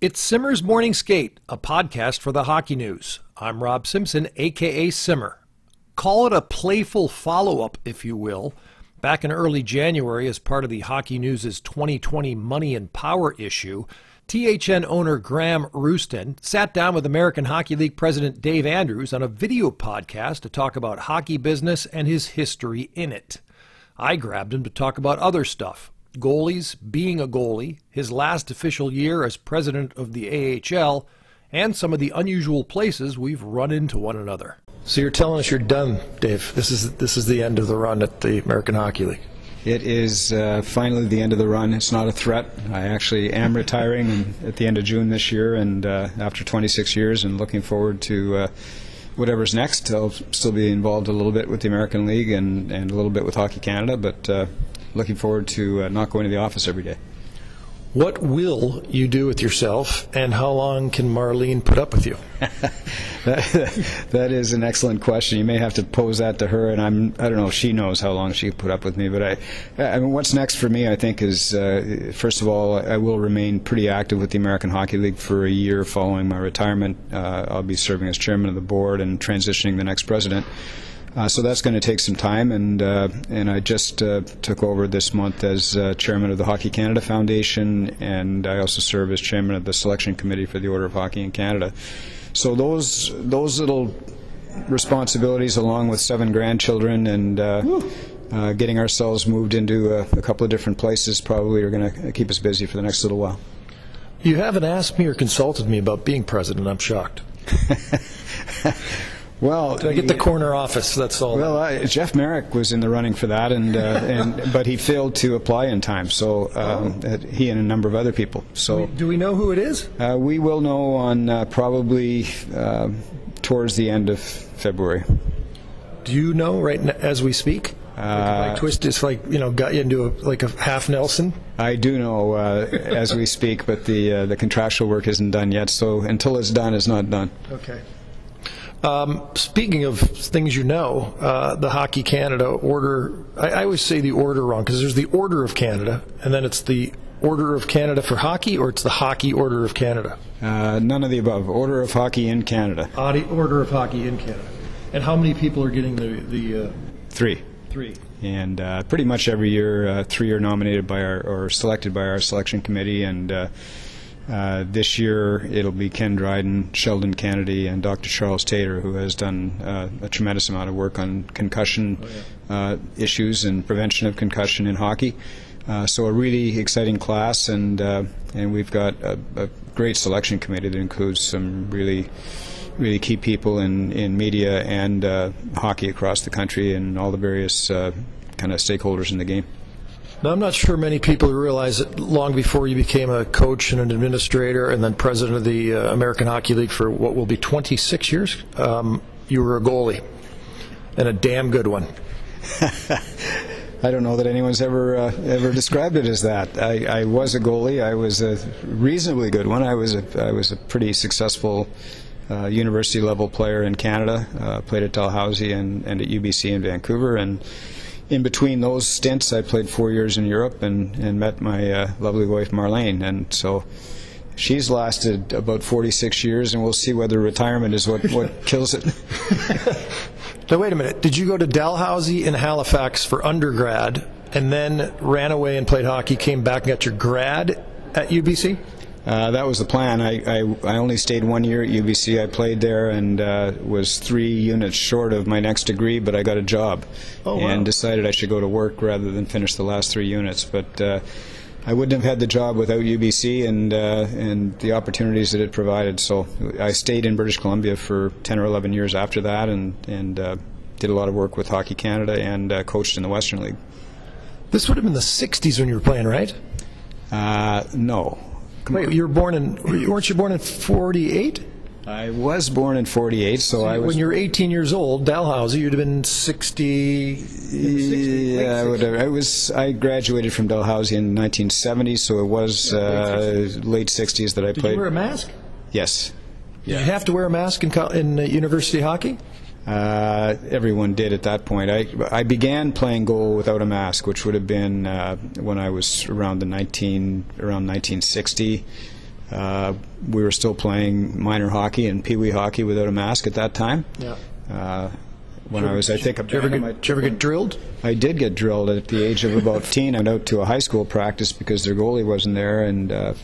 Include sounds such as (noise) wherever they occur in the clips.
It's Simmer's Morning Skate, a podcast for the hockey news. I'm Rob Simpson, aka Simmer. Call it a playful follow up, if you will. Back in early January, as part of the Hockey News' 2020 Money and Power issue, THN owner Graham Roustan sat down with American Hockey League President Dave Andrews on a video podcast to talk about hockey business and his history in it. I grabbed him to talk about other stuff goalies, being a goalie, his last official year as president of the AHL, and some of the unusual places we've run into one another. So you're telling us you're done, Dave. This is this is the end of the run at the American Hockey League. It is uh, finally the end of the run. It's not a threat. I actually am retiring at the end of June this year, and uh, after 26 years, and looking forward to uh, whatever's next. I'll still be involved a little bit with the American League and, and a little bit with Hockey Canada, but uh, looking forward to uh, not going to the office every day. What will you do with yourself, and how long can Marlene put up with you? (laughs) that, that is an excellent question. You may have to pose that to her, and I'm I don't know if she knows how long she can put up with me. But I, I mean, what's next for me? I think is uh, first of all, I will remain pretty active with the American Hockey League for a year following my retirement. Uh, I'll be serving as chairman of the board and transitioning the next president. Uh, so that's going to take some time, and uh, and I just uh, took over this month as uh, chairman of the Hockey Canada Foundation, and I also serve as chairman of the selection committee for the Order of Hockey in Canada. So those those little responsibilities, along with seven grandchildren and uh, uh, getting ourselves moved into a, a couple of different places, probably are going to keep us busy for the next little while. You haven't asked me or consulted me about being president. I'm shocked. (laughs) Well, I get the corner office? That's all. Well, uh, Jeff Merrick was in the running for that, and, uh, (laughs) and but he failed to apply in time. So um, uh, he and a number of other people. So do we know who it is? uh, we will know on uh, probably uh, towards the end of February. Do you know right n- as we speak? like, like twist is like you know got you into a, like a half Nelson. I do know uh, (laughs) as we speak, but the uh, the contractual work isn't done yet. So until it's done, it's not done. Okay. Um, speaking of things you know, uh, the Hockey Canada order, I, I always say the order wrong because there's the Order of Canada, and then it's the Order of Canada for Hockey, or it's the Hockey Order of Canada. Uh, none of the above. Order of Hockey in Canada. Order of Hockey in Canada. And how many people are getting the, the uh, Three. three? and uh, pretty much every year, uh, three are nominated by our or selected by our selection committee, and uh, this year it'll be Ken Dryden, Sheldon Kennedy, and Dr. Charles Tator, who has done uh, a tremendous amount of work on concussion uh, issues and prevention of concussion in hockey. Uh, so a really exciting class, and uh, and we've got a, a great selection committee that includes some really really key people in, in media and uh, hockey across the country and all the various uh, kind of stakeholders in the game. Now, I'm not sure many people realize that long before you became a coach and an administrator and then president of the uh, American Hockey League for what will be 26 years, um, you were a goalie, and a damn good one. (laughs) I don't know that anyone's ever uh, ever described it as that. I, I was a goalie. I was a reasonably good one. I was a I was a pretty successful uh, university level player in Canada. Uh, played at Dalhousie and, and at UBC in Vancouver. And in between those stints, I played four years in Europe and, and met my uh, lovely wife Marlene. And so she's lasted about 46 years, and we'll see whether retirement is what, what (laughs) kills it. Now, wait a minute. Did you go to Dalhousie in Halifax for undergrad and then ran away and played hockey, came back and got your grad at UBC? Uh, that was the plan. I, I, I only stayed one year at UBC. I played there and uh, was three units short of my next degree, but I got a job Oh, wow. and decided I should go to work rather than finish the last three units. But uh, I wouldn't have had the job without UBC and uh, and the opportunities that it provided. So I stayed in British Columbia for 10 or 11 years after that and, and uh, did a lot of work with Hockey Canada and uh, coached in the Western League. This would have been the 60s when you were playing, right? Uh, no. Wait, you were born in, weren't you born in 48? I was born in 48, so I was. when you were 18 years old, Dalhousie, you'd have been 60. Yeah, I would have- I was. I graduated from Dalhousie in 1970, so it was uh, late 60s that I Did played. you wear a mask? yes, Did you have to wear a mask in, in uh, university hockey? Uh, everyone did at that point. I I began playing goal without a mask, which would have been uh, when I was around the 19 around 1960. Uh, we were still playing minor hockey and pee wee hockey without a mask at that time. Yeah. Uh, when I was, I think, a Did you ever get, did you ever get drilled? I did get drilled at the age of about (laughs) 10. I went out to a high school practice because their goalie wasn't there, and uh,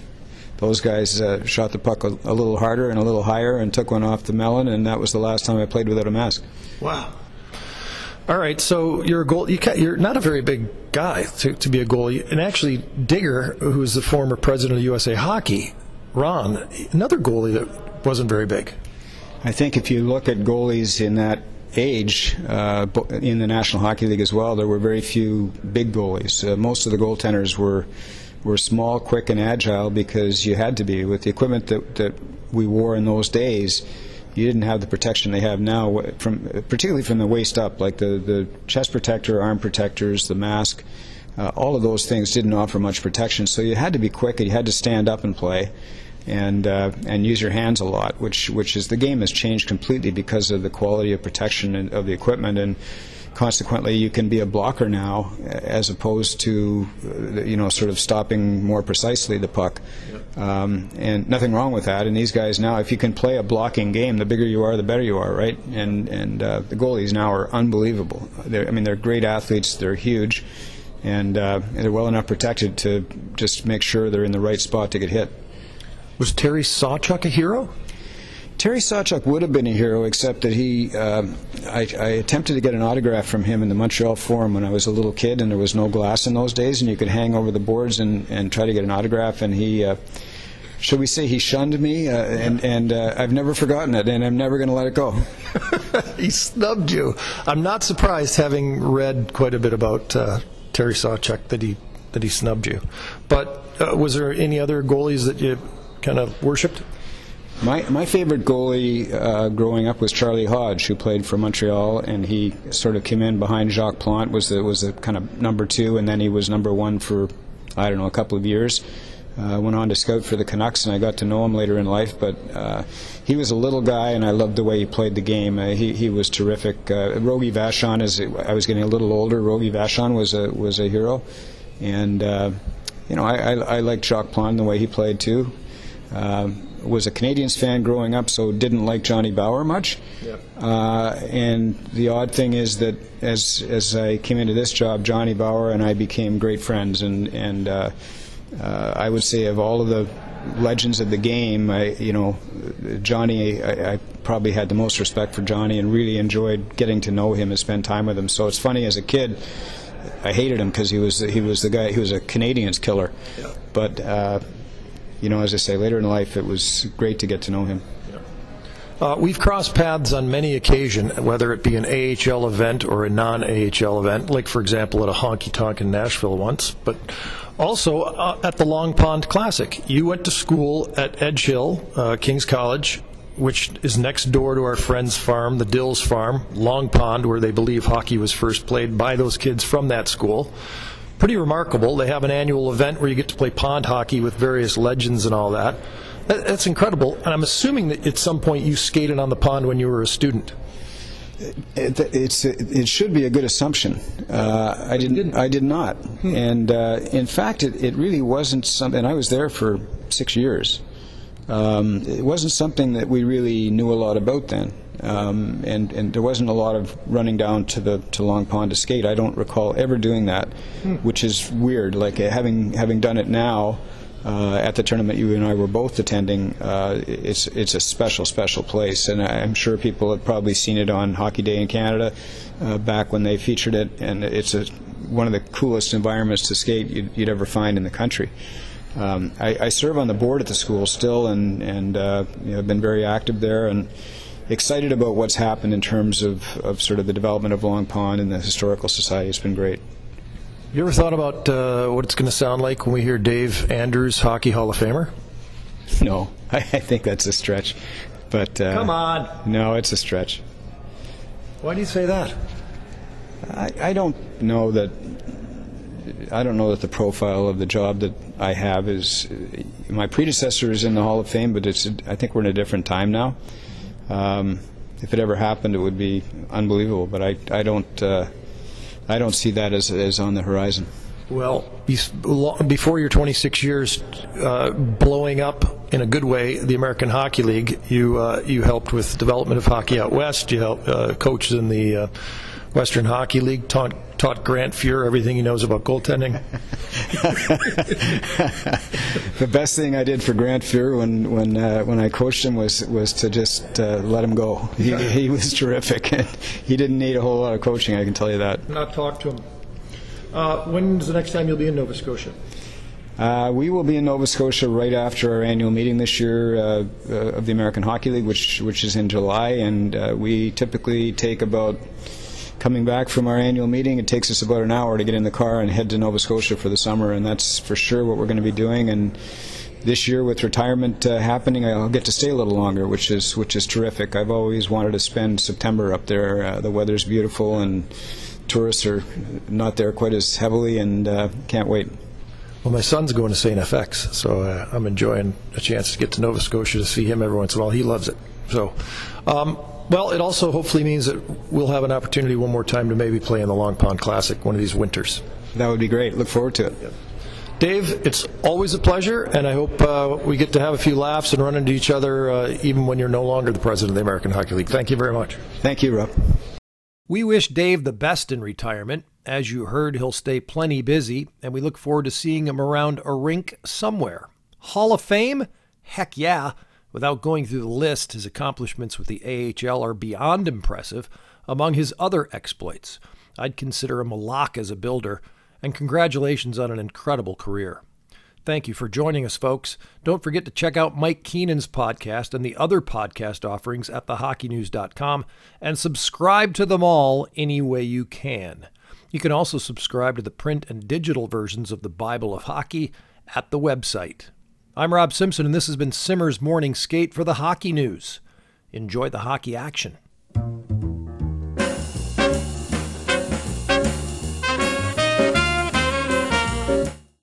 those guys uh, shot the puck a, a little harder and a little higher and took one off the melon, and that was the last time I played without a mask. Wow. All right, so you're a goal. You you're not a very big guy to, to be a goalie, and actually Digger, who is the former president of USA Hockey, Ron, another goalie that wasn't very big. I think if you look at goalies in that age uh, in the National Hockey League as well, there were very few big goalies. Uh, most of the goaltenders were were small, quick, and agile because you had to be with the equipment that that we wore in those days. You didn't have the protection they have now, from particularly from the waist up, like the the chest protector, arm protectors, the mask. Uh, all of those things didn't offer much protection, so you had to be quick. and You had to stand up and play and uh, and use your hands a lot, which which is the game has changed completely because of the quality of protection and, of the equipment, and consequently you can be a blocker now as opposed to uh, you know sort of stopping more precisely the puck, um, and nothing wrong with that. And these guys now, if you can play a blocking game, the bigger you are, the better you are, right? And and uh, the goalies now are unbelievable. They're, I mean, they're great athletes. They're huge. And uh, they're well enough protected to just make sure they're in the right spot to get hit. Was Terry Sawchuk a hero? Terry Sawchuk would have been a hero, except that he, uh, I, I attempted to get an autograph from him in the Montreal Forum when I was a little kid, and there was no glass in those days, and you could hang over the boards and, and try to get an autograph. And he, uh, we say, he shunned me, uh, and, and uh, I've never forgotten it, and I'm never going to let it go. (laughs) he snubbed you. I'm not surprised, having read quite a bit about uh, Terry Sawchuk, that he that he snubbed you. But uh, was there any other goalies that you kind of worshipped? My my favorite goalie uh, growing up was Charlie Hodge, who played for Montreal, and he sort of came in behind Jacques Plante, was the was the kind of number two, and then he was number one for I don't know a couple of years. Uh, went on to scout for the Canucks, and I got to know him later in life. But uh, he was a little guy, and I loved the way he played the game. Uh, he he was terrific. Uh, Vachon, as I was getting a little older, Rogie Vachon was a was a hero, and uh, you know I, I I liked Jacques Plante the way he played too. Um, was a Canadiens fan growing up, so didn't like Johnny Bower much. Yep. Uh, and the odd thing is that as as I came into this job, Johnny Bower and I became great friends. And and uh, uh, I would say of all of the legends of the game, I you know Johnny, I, I probably had the most respect for Johnny and really enjoyed getting to know him and spend time with him. So it's funny as a kid. I hated him because he was he was the guy he was a Canadiens killer, but uh, you know as I say later in life it was great to get to know him. Uh, we've crossed paths on many occasions, whether it be an AHL event or a non AHL event, like, for example, at a honky tonk in Nashville once, but also uh, at the Long Pond Classic. You went to school at Edgehill, uh, King's College, which is next door to our friend's farm, the Dills Farm, Long Pond, where they believe hockey was first played by those kids from that school. Pretty remarkable. They have an annual event where you get to play pond hockey with various legends and all that. That- That's incredible. And I'm assuming that at some point you skated on the pond when you were a student. It, it's it should be a good assumption. Uh, I didn't, I did not, and uh, in fact, it, it really wasn't something. And I was there for six years. Um, it wasn't something that we really knew a lot about then, um, and and there wasn't a lot of running down to the to Long Pond to skate. I don't recall ever doing that, which is weird. Like uh, having having done it now. Uh, at the tournament you and I were both attending, uh, it's it's a special, special place, and I'm sure people have probably seen it on Hockey Day in Canada uh, back when they featured it, and it's a, one of the coolest environments to skate you'd, you'd ever find in the country. Um, I, I serve on the board at the school still, and and uh, you know, I've been very active there, and excited about what's happened in terms of, of sort of the development of Long Pond and the historical society. It's been great. You ever thought about uh, what it's going to sound like when we hear Dave Andrews, Hockey Hall of Famer? (laughs) No, I, I think that's a stretch, but uh, Come on. no, it's a stretch. Why do you say that? I, I don't know that. I don't know that the profile of the job that I have is. My predecessor is in the Hall of Fame, but it's. I think we're in a different time now. Um, if it ever happened, it would be unbelievable. But I, I don't. Uh, I don't see that as, as on the horizon. Well, before your 26 years uh, blowing up in a good way, the American Hockey League. You uh, you helped with development of hockey out west. You helped uh, coaches in the uh, Western Hockey League. Taught, taught Grant Fuhr everything he knows about goaltending. (laughs) the best thing I did for Grant Fuhr when when uh, when I coached him was was to just uh, let him go. He, he was terrific. (laughs) he didn't need a whole lot of coaching. I can tell you that. Not talk to him. Uh, when's the next time you'll be in Nova Scotia? Uh, we will be in Nova Scotia right after our annual meeting this year uh, uh, of the American Hockey League, which which is in July, and uh, we typically take about coming back from our annual meeting. It takes us about an hour to get in the car and head to Nova Scotia for the summer, and that's for sure what we're going to be doing. And this year, with retirement uh, happening, I'll get to stay a little longer, which is which is terrific. I've always wanted to spend September up there. Uh, the weather's beautiful and tourists are not there quite as heavily, and can't wait. Well, my son's going to St. FX, so uh, I'm enjoying a chance to get to Nova Scotia to see him every once in a while. He loves it. So, um, well, it also hopefully means that we'll have an opportunity one more time to maybe play in the Long Pond Classic one of these winters. That would be great. Look forward to it. Yep. Dave, it's always a pleasure, and I hope uh, we get to have a few laughs and run into each other uh, even when you're no longer the president of the American Hockey League. Thank you very much. Thank you, Rob. We wish Dave the best in retirement. As you heard, he'll stay plenty busy, and we look forward to seeing him around a rink somewhere. Hall of Fame? Heck yeah. Without going through the list, his accomplishments with the AHL are beyond impressive. Among his other exploits, I'd consider him a lock as a builder, and congratulations on an incredible career. Thank you for joining us, folks. Don't forget to check out Mike Keenan's podcast and the other podcast offerings at thehockeynews.com and subscribe to them all any way you can. You can also subscribe to the print and digital versions of the Bible of Hockey at the website. I'm Rob Simpson, and this has been Simmer's Morning Skate for the Hockey News. Enjoy the hockey action.